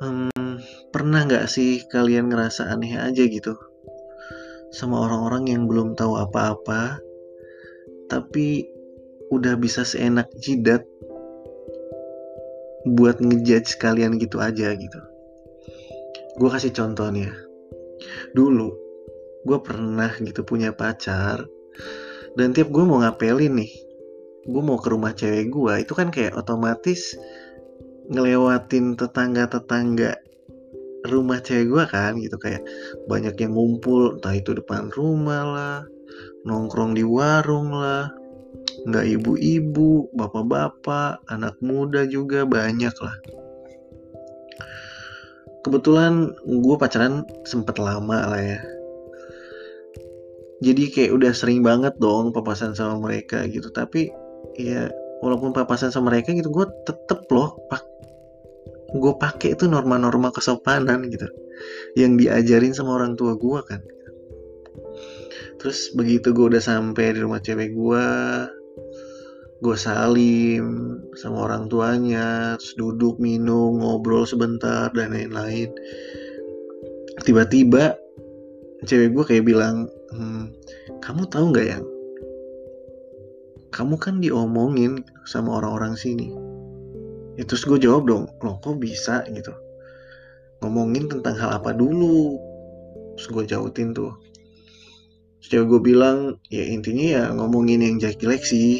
hmm, pernah nggak sih kalian ngerasa aneh aja gitu? Sama orang-orang yang belum tahu apa-apa tapi udah bisa seenak jidat buat ngejudge kalian gitu aja gitu. Gue kasih contoh nih ya. Dulu gue pernah gitu punya pacar dan tiap gue mau ngapelin nih gue mau ke rumah cewek gue itu kan kayak otomatis ngelewatin tetangga-tetangga rumah cewek gue kan gitu. Kayak banyak yang ngumpul entah itu depan rumah lah nongkrong di warung lah nggak ibu-ibu bapak-bapak anak muda juga banyak lah. Kebetulan gue pacaran sempet lama lah ya. Jadi kayak udah sering banget dong papasan sama mereka gitu. Tapi ya walaupun papasan sama mereka gitu gue tetep loh pak gue pakai itu norma-norma kesopanan gitu. Yang diajarin sama orang tua gue kan. Terus begitu gue udah sampai di rumah cewek gue gue salim sama orang tuanya terus duduk minum ngobrol sebentar dan lain-lain. Tiba-tiba cewek gue kayak bilang hm, kamu tahu nggak yang? Kamu kan diomongin sama orang-orang sini ya terus gue jawab dong loh kok bisa? Gitu. Ngomongin tentang hal apa dulu? Terus gue jautin tuh. Cewek gue bilang ya intinya ya ngomongin yang jelek-jelek sih.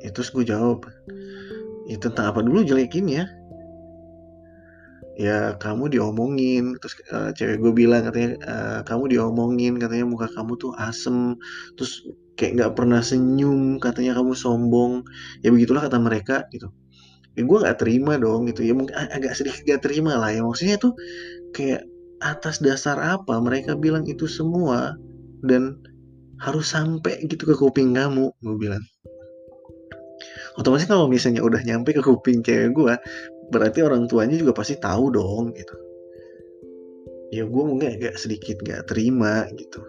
Ya terus gue jawab ya tentang apa dulu jelekin ya? Ya kamu diomongin. Terus uh, cewek gue bilang katanya uh, kamu diomongin katanya muka kamu tuh asem terus kayak nggak pernah senyum katanya kamu sombong. Ya begitulah kata mereka gitu ya gue nggak terima dong gitu. Ya mungkin agak sedikit gak terima lah ya. Maksudnya tuh kayak atas dasar apa mereka bilang itu semua dan harus sampai gitu ke kuping kamu gue bilang. Otomatis kalau misalnya udah nyampe ke kuping cewek gue berarti orang tuanya juga pasti tahu dong gitu. Ya gue mungkin agak sedikit gak terima gitu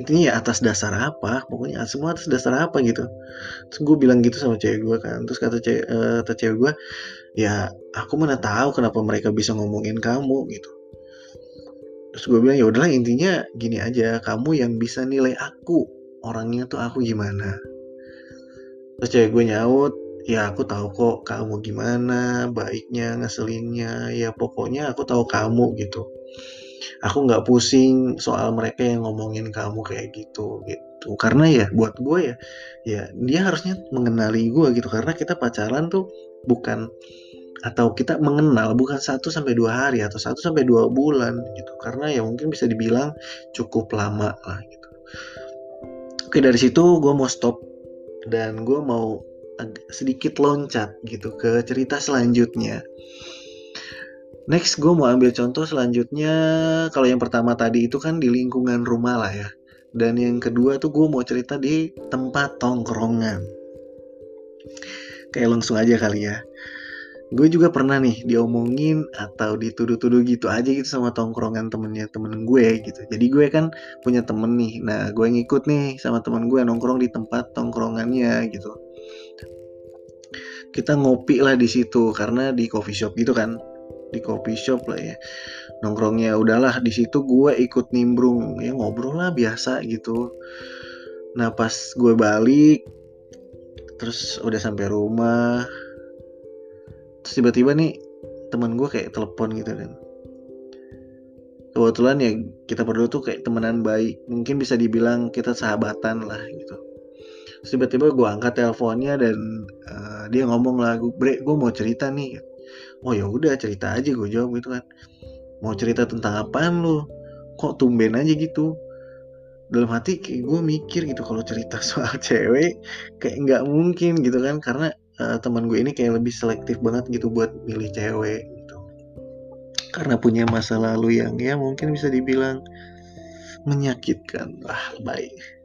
intinya ya atas dasar apa? Pokoknya semua atas dasar apa gitu. Terus gue bilang gitu sama cewek gue kan. Terus kata cewek, uh, kata cewek gue ya aku mana tahu kenapa mereka bisa ngomongin kamu gitu. Terus gue bilang ya udahlah intinya gini aja. Kamu yang bisa nilai aku. Orangnya tuh aku gimana? Terus cewek gue nyaut ya aku tahu kok kamu gimana baiknya ngeselinnya. Ya pokoknya aku tahu kamu gitu aku nggak pusing soal mereka yang ngomongin kamu kayak gitu gitu. Karena ya buat gue ya ya dia harusnya mengenali gue gitu. Karena kita pacaran tuh bukan atau kita mengenal bukan satu sampai dua hari atau satu sampai dua bulan gitu. Karena ya mungkin bisa dibilang cukup lama lah gitu. Oke dari situ gue mau stop dan gue mau sedikit loncat gitu ke cerita selanjutnya. Next gue mau ambil contoh selanjutnya kalau yang pertama tadi itu kan di lingkungan rumah lah ya. Dan yang kedua tuh gue mau cerita di tempat tongkrongan. Kayak langsung aja kali ya. Gue juga pernah nih diomongin atau dituduh-tuduh gitu aja gitu sama tongkrongan temennya temen gue gitu. Jadi gue kan punya temen nih. Nah gue ngikut nih sama temen gue nongkrong di tempat tongkrongannya gitu kita ngopi lah di situ karena di coffee shop gitu kan di coffee shop lah ya. Nongkrongnya udahlah di situ gue ikut nimbrung ya ngobrol lah biasa gitu. Nah pas gue balik terus udah sampai rumah terus tiba-tiba nih teman gue kayak telepon gitu kan kebetulan ya kita berdua tuh kayak temenan baik mungkin bisa dibilang kita sahabatan lah gitu. Tiba-tiba gue angkat teleponnya dan uh, dia ngomong lah bre gue mau cerita nih oh ya udah cerita aja gue jawab gitu kan. Mau cerita tentang apaan lu? Kok tumben aja gitu? Dalam hati kayak gue mikir gitu kalau cerita soal cewek kayak nggak mungkin gitu kan. Karena uh, teman gue ini kayak lebih selektif banget gitu buat milih cewek gitu. Karena punya masa lalu yang ya mungkin bisa dibilang menyakitkan lah baik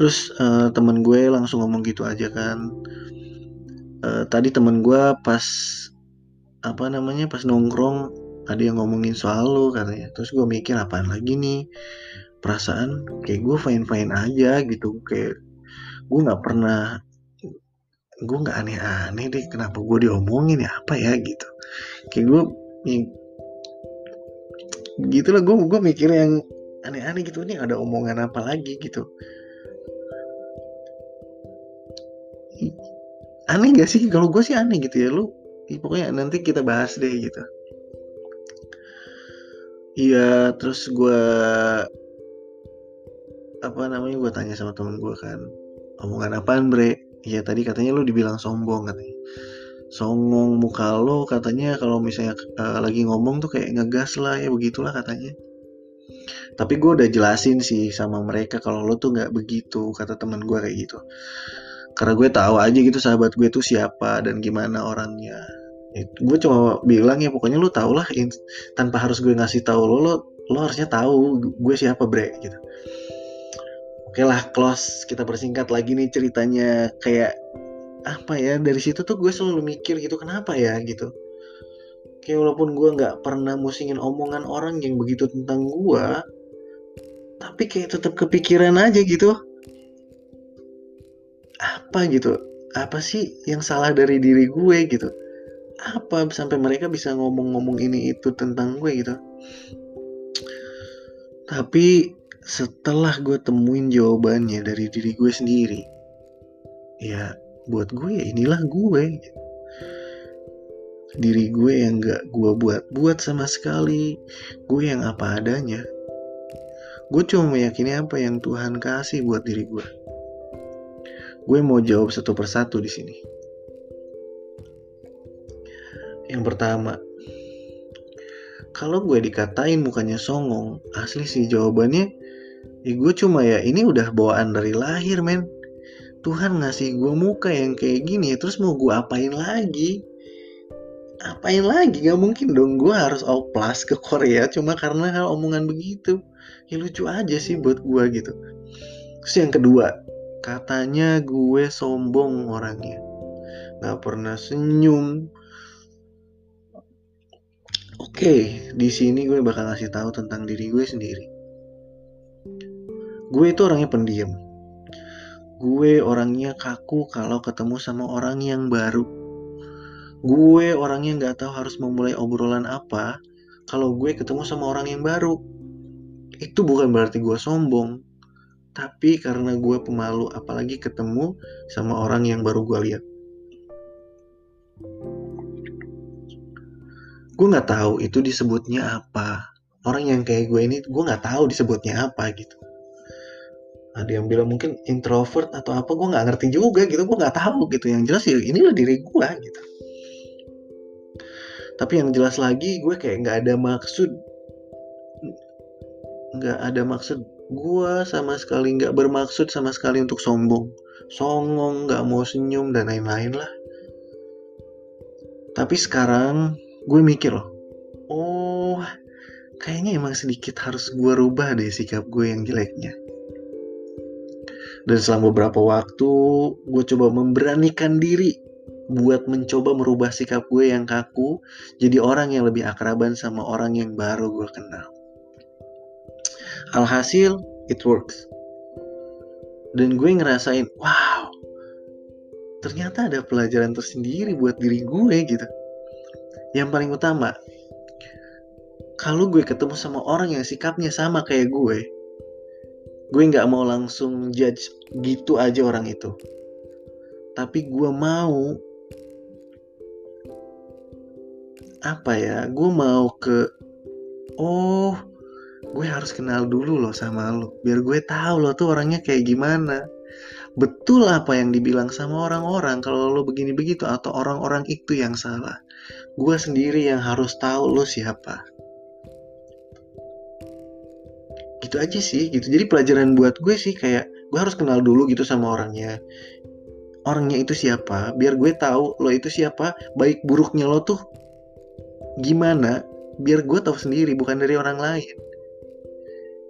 terus uh, temen gue langsung ngomong gitu aja kan. Uh, tadi temen gue pas apa namanya pas nongkrong ada yang ngomongin soal lo katanya. Terus gue mikir apaan lagi nih? Perasaan kayak gue fine fine aja gitu kayak gue nggak pernah gue nggak aneh-aneh deh kenapa gue diomongin ya apa ya? gitu. Kayak gue ya, gitu lah gue gue mikir yang aneh-aneh gitu ini ada omongan apa lagi? gitu aneh gak sih? Kalau gue sih aneh gitu ya. Lu ya, pokoknya nanti kita bahas deh gitu. Iya terus gue apa namanya gue tanya sama temen gue kan omongan apaan bre? Iya tadi katanya lu dibilang sombong katanya. Songong muka lo katanya kalau misalnya uh, lagi ngomong tuh kayak ngegas lah ya begitulah katanya. Tapi gue udah jelasin sih sama mereka kalau lo tuh nggak begitu kata teman gue kayak gitu karena gue tahu aja gitu sahabat gue tuh siapa dan gimana orangnya. Gue cuma bilang ya pokoknya lo tau lah tanpa harus gue ngasih tahu lo lo lo harusnya tahu gue siapa bre gitu. Oke lah close. Kita persingkat lagi nih ceritanya. Kayak apa ya dari situ tuh gue selalu mikir gitu kenapa ya gitu. Kayak walaupun gue nggak pernah musingin omongan orang yang begitu tentang gue tapi kayak tetap kepikiran aja gitu apa gitu? Apa sih yang salah dari diri gue gitu? Apa sampai mereka bisa ngomong-ngomong ini itu tentang gue gitu? Tapi setelah gue temuin jawabannya dari diri gue sendiri ya buat gue ya inilah gue. Diri gue yang gak gue buat buat sama sekali gue yang apa adanya. Gue cuma meyakini apa yang Tuhan kasih buat diri gue gue mau jawab satu persatu di sini yang pertama, kalau gue dikatain mukanya songong, asli sih jawabannya, ya gue cuma ya ini udah bawaan dari lahir men. Tuhan ngasih gue muka yang kayak gini, terus mau gue apain lagi? Apain lagi? Gak mungkin dong gue harus oplas ke Korea cuma karena hal omongan begitu. Ya lucu aja sih buat gue gitu. Terus yang kedua, katanya gue sombong orangnya. Gak pernah senyum, Oke, di sini gue bakal ngasih tahu tentang diri gue sendiri. Gue itu orangnya pendiam. Gue orangnya kaku kalau ketemu sama orang yang baru. Gue orangnya nggak tahu harus memulai obrolan apa kalau gue ketemu sama orang yang baru. Itu bukan berarti gue sombong, tapi karena gue pemalu apalagi ketemu sama orang yang baru gue lihat. gue nggak tahu itu disebutnya apa. Orang yang kayak gue ini gue nggak tahu disebutnya apa gitu. Ada yang bilang mungkin introvert atau apa gue nggak ngerti juga gitu. Gue nggak tahu gitu. Yang jelas ya inilah diri gue gitu. Tapi yang jelas lagi gue kayak nggak ada maksud nggak ada maksud gue sama sekali nggak bermaksud sama sekali untuk sombong. Songong nggak mau senyum dan lain-lain lah. Tapi sekarang gue mikir loh. Oh kayaknya emang sedikit harus gue rubah deh sikap gue yang jeleknya. Dan selama beberapa waktu gue coba memberanikan diri buat mencoba merubah sikap gue yang kaku jadi orang yang lebih akraban sama orang yang baru gue kenal alhasil it works. Dan gue ngerasain wow ternyata ada pelajaran tersendiri buat diri gue gitu. Yang paling utama kalau gue ketemu sama orang yang sikapnya sama kayak gue gue nggak mau langsung judge gitu aja orang itu. Tapi gue mau apa ya gue mau ke oh gue harus kenal dulu loh sama lo biar gue tahu lo tuh orangnya kayak gimana. Betul apa yang dibilang sama orang-orang kalau lo begini begitu atau orang-orang itu yang salah. Gue sendiri yang harus tahu lo siapa. Gitu aja sih gitu. Jadi pelajaran buat gue sih kayak gue harus kenal dulu gitu sama orangnya. Orangnya itu siapa biar gue tahu lo itu siapa baik buruknya lo tuh gimana biar gue tahu sendiri bukan dari orang lain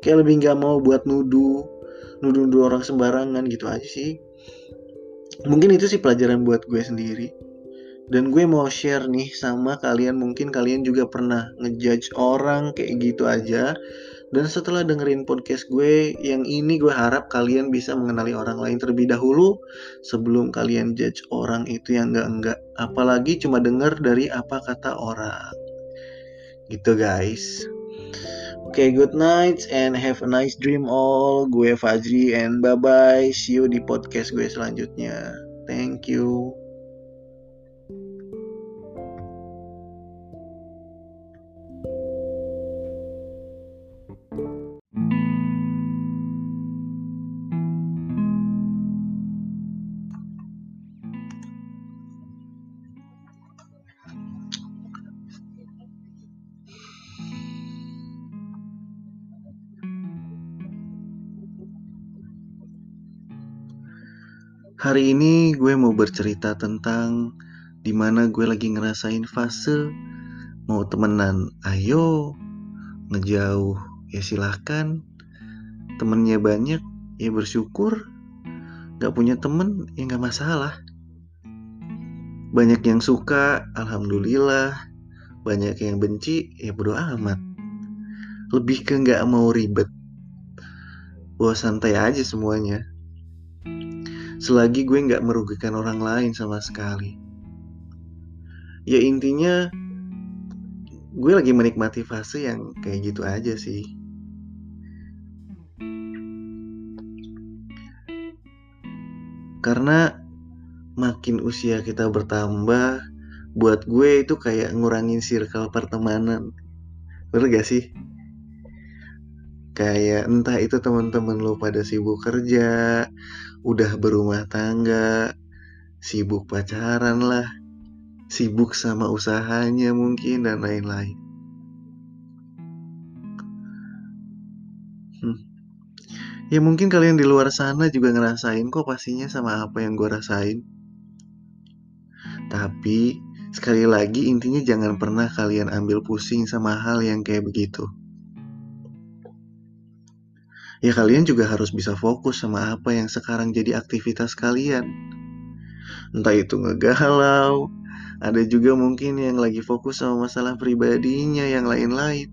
kayak lebih nggak mau buat nuduh nuduh nuduh orang sembarangan gitu aja sih mungkin itu sih pelajaran buat gue sendiri dan gue mau share nih sama kalian mungkin kalian juga pernah ngejudge orang kayak gitu aja Dan setelah dengerin podcast gue yang ini gue harap kalian bisa mengenali orang lain terlebih dahulu sebelum kalian judge orang itu yang enggak-enggak. Apalagi cuma denger dari apa kata orang. Gitu guys. Okay, good night and have a nice dream all. Gue Fajri and bye-bye. See you di podcast gue selanjutnya. Thank you. Hari ini gue mau bercerita tentang di mana gue lagi ngerasain fase mau temenan, ayo ngejauh. Ya silahkan temennya banyak ya bersyukur. Gak punya temen ya gak masalah. Banyak yang suka alhamdulillah. Banyak yang benci ya bodo amat. Lebih ke gak mau ribet. Wah santai aja semuanya selagi gue nggak merugikan orang lain sama sekali. Ya intinya gue lagi menikmati fase yang kayak gitu aja sih. Karena makin usia kita bertambah, buat gue itu kayak ngurangin circle pertemanan. Bener gak sih? Kayak entah itu teman-teman lo pada sibuk kerja, udah berumah tangga, sibuk pacaran lah, sibuk sama usahanya mungkin dan lain-lain. Hmm. Ya mungkin kalian di luar sana juga ngerasain kok pastinya sama apa yang gue rasain. Tapi sekali lagi intinya jangan pernah kalian ambil pusing sama hal yang kayak begitu ya kalian juga harus bisa fokus sama apa yang sekarang jadi aktivitas kalian. Entah itu ngegalau, ada juga mungkin yang lagi fokus sama masalah pribadinya yang lain-lain.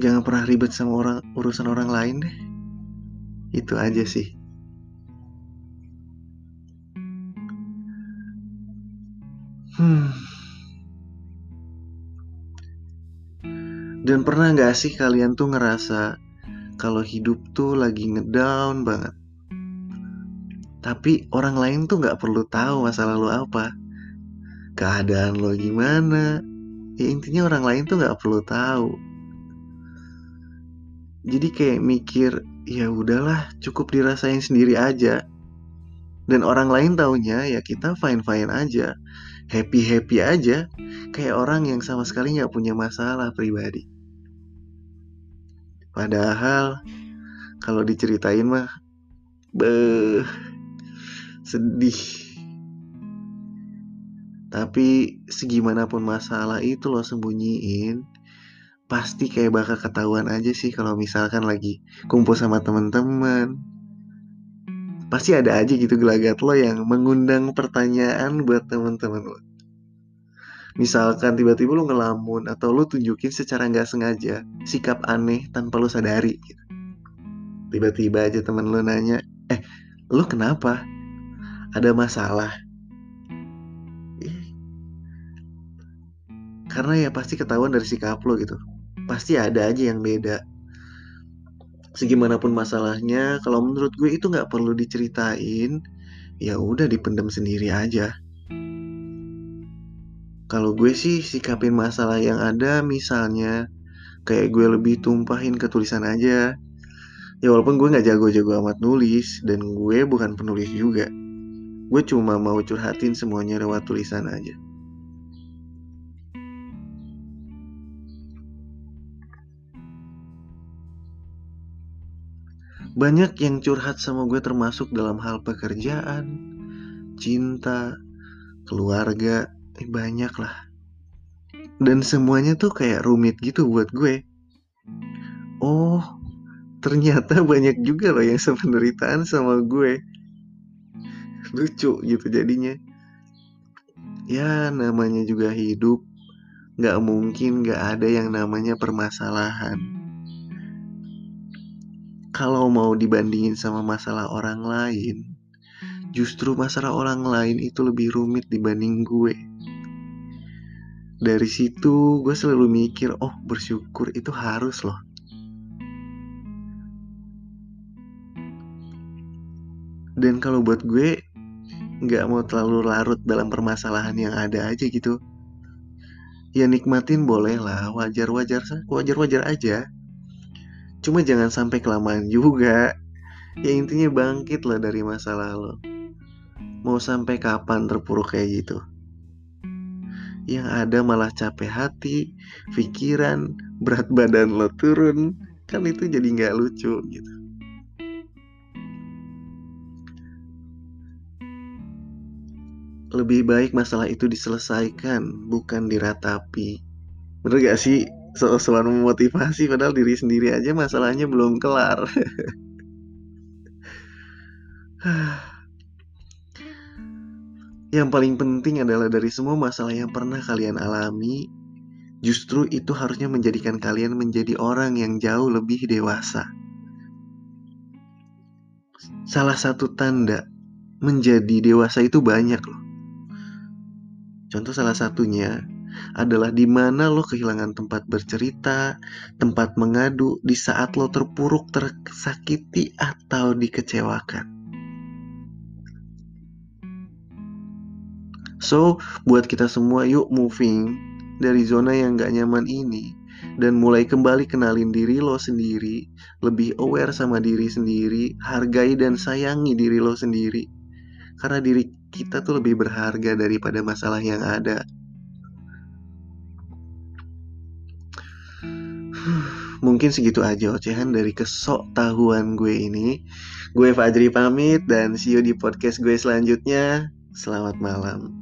Jangan pernah ribet sama orang urusan orang lain deh. Itu aja sih. Hmm. Dan pernah gak sih kalian tuh ngerasa kalau hidup tuh lagi ngedown banget. Tapi orang lain tuh gak perlu tahu masa lalu apa. Keadaan lo gimana. Ya intinya orang lain tuh gak perlu tahu. Jadi kayak mikir, ya udahlah cukup dirasain sendiri aja. Dan orang lain taunya ya kita fine-fine aja. Happy-happy aja. Kayak orang yang sama sekali gak punya masalah pribadi. Padahal kalau diceritain mah beh sedih. Tapi segimanapun masalah itu lo sembunyiin, pasti kayak bakal ketahuan aja sih kalau misalkan lagi kumpul sama teman-teman. Pasti ada aja gitu gelagat lo yang mengundang pertanyaan buat teman-teman lo misalkan tiba-tiba lu ngelamun atau lu tunjukin secara nggak sengaja sikap aneh tanpa lu sadari gitu. tiba-tiba aja temen lu nanya eh lu kenapa? Ada masalah? Karena ya pasti ketahuan dari sikap lo gitu. Pasti ada aja yang beda. Segimanapun masalahnya kalau menurut gue itu nggak perlu diceritain ya udah dipendam sendiri aja kalau gue sih sikapin masalah yang ada misalnya kayak gue lebih tumpahin ke tulisan aja. Ya walaupun gue gak jago-jago amat nulis dan gue bukan penulis juga. Gue cuma mau curhatin semuanya lewat tulisan aja. Banyak yang curhat sama gue termasuk dalam hal pekerjaan, cinta, keluarga, banyak lah. Dan semuanya tuh kayak rumit gitu buat gue. Oh ternyata banyak juga loh yang sependeritaan sama gue. Lucu gitu jadinya. Ya namanya juga hidup. Gak mungkin gak ada yang namanya permasalahan. Kalau mau dibandingin sama masalah orang lain, justru masalah orang lain itu lebih rumit dibanding gue. Dari situ gue selalu mikir, oh bersyukur itu harus loh. Dan kalau buat gue, nggak mau terlalu larut dalam permasalahan yang ada aja gitu ya nikmatin boleh lah wajar-wajar wajar-wajar aja cuma jangan sampai kelamaan juga ya intinya bangkit lah dari masa lalu mau sampai kapan terpuruk kayak gitu yang ada malah capek hati pikiran berat badan lo turun kan itu jadi nggak lucu gitu lebih baik masalah itu diselesaikan, bukan diratapi. Bener gak sih? Soal-soal memotivasi padahal diri sendiri aja masalahnya belum kelar. yang paling penting adalah dari semua masalah yang pernah kalian alami, justru itu harusnya menjadikan kalian menjadi orang yang jauh lebih dewasa. Salah satu tanda menjadi dewasa itu banyak loh. Contoh salah satunya adalah di mana lo kehilangan tempat bercerita, tempat mengadu di saat lo terpuruk, tersakiti, atau dikecewakan. So, buat kita semua yuk moving dari zona yang gak nyaman ini dan mulai kembali kenalin diri lo sendiri, lebih aware sama diri sendiri, hargai dan sayangi diri lo sendiri. Karena diri kita tuh lebih berharga daripada masalah yang ada. Mungkin segitu aja ocehan dari kesok tahuan gue ini. Gue Fajri pamit dan see you di podcast gue selanjutnya. Selamat malam.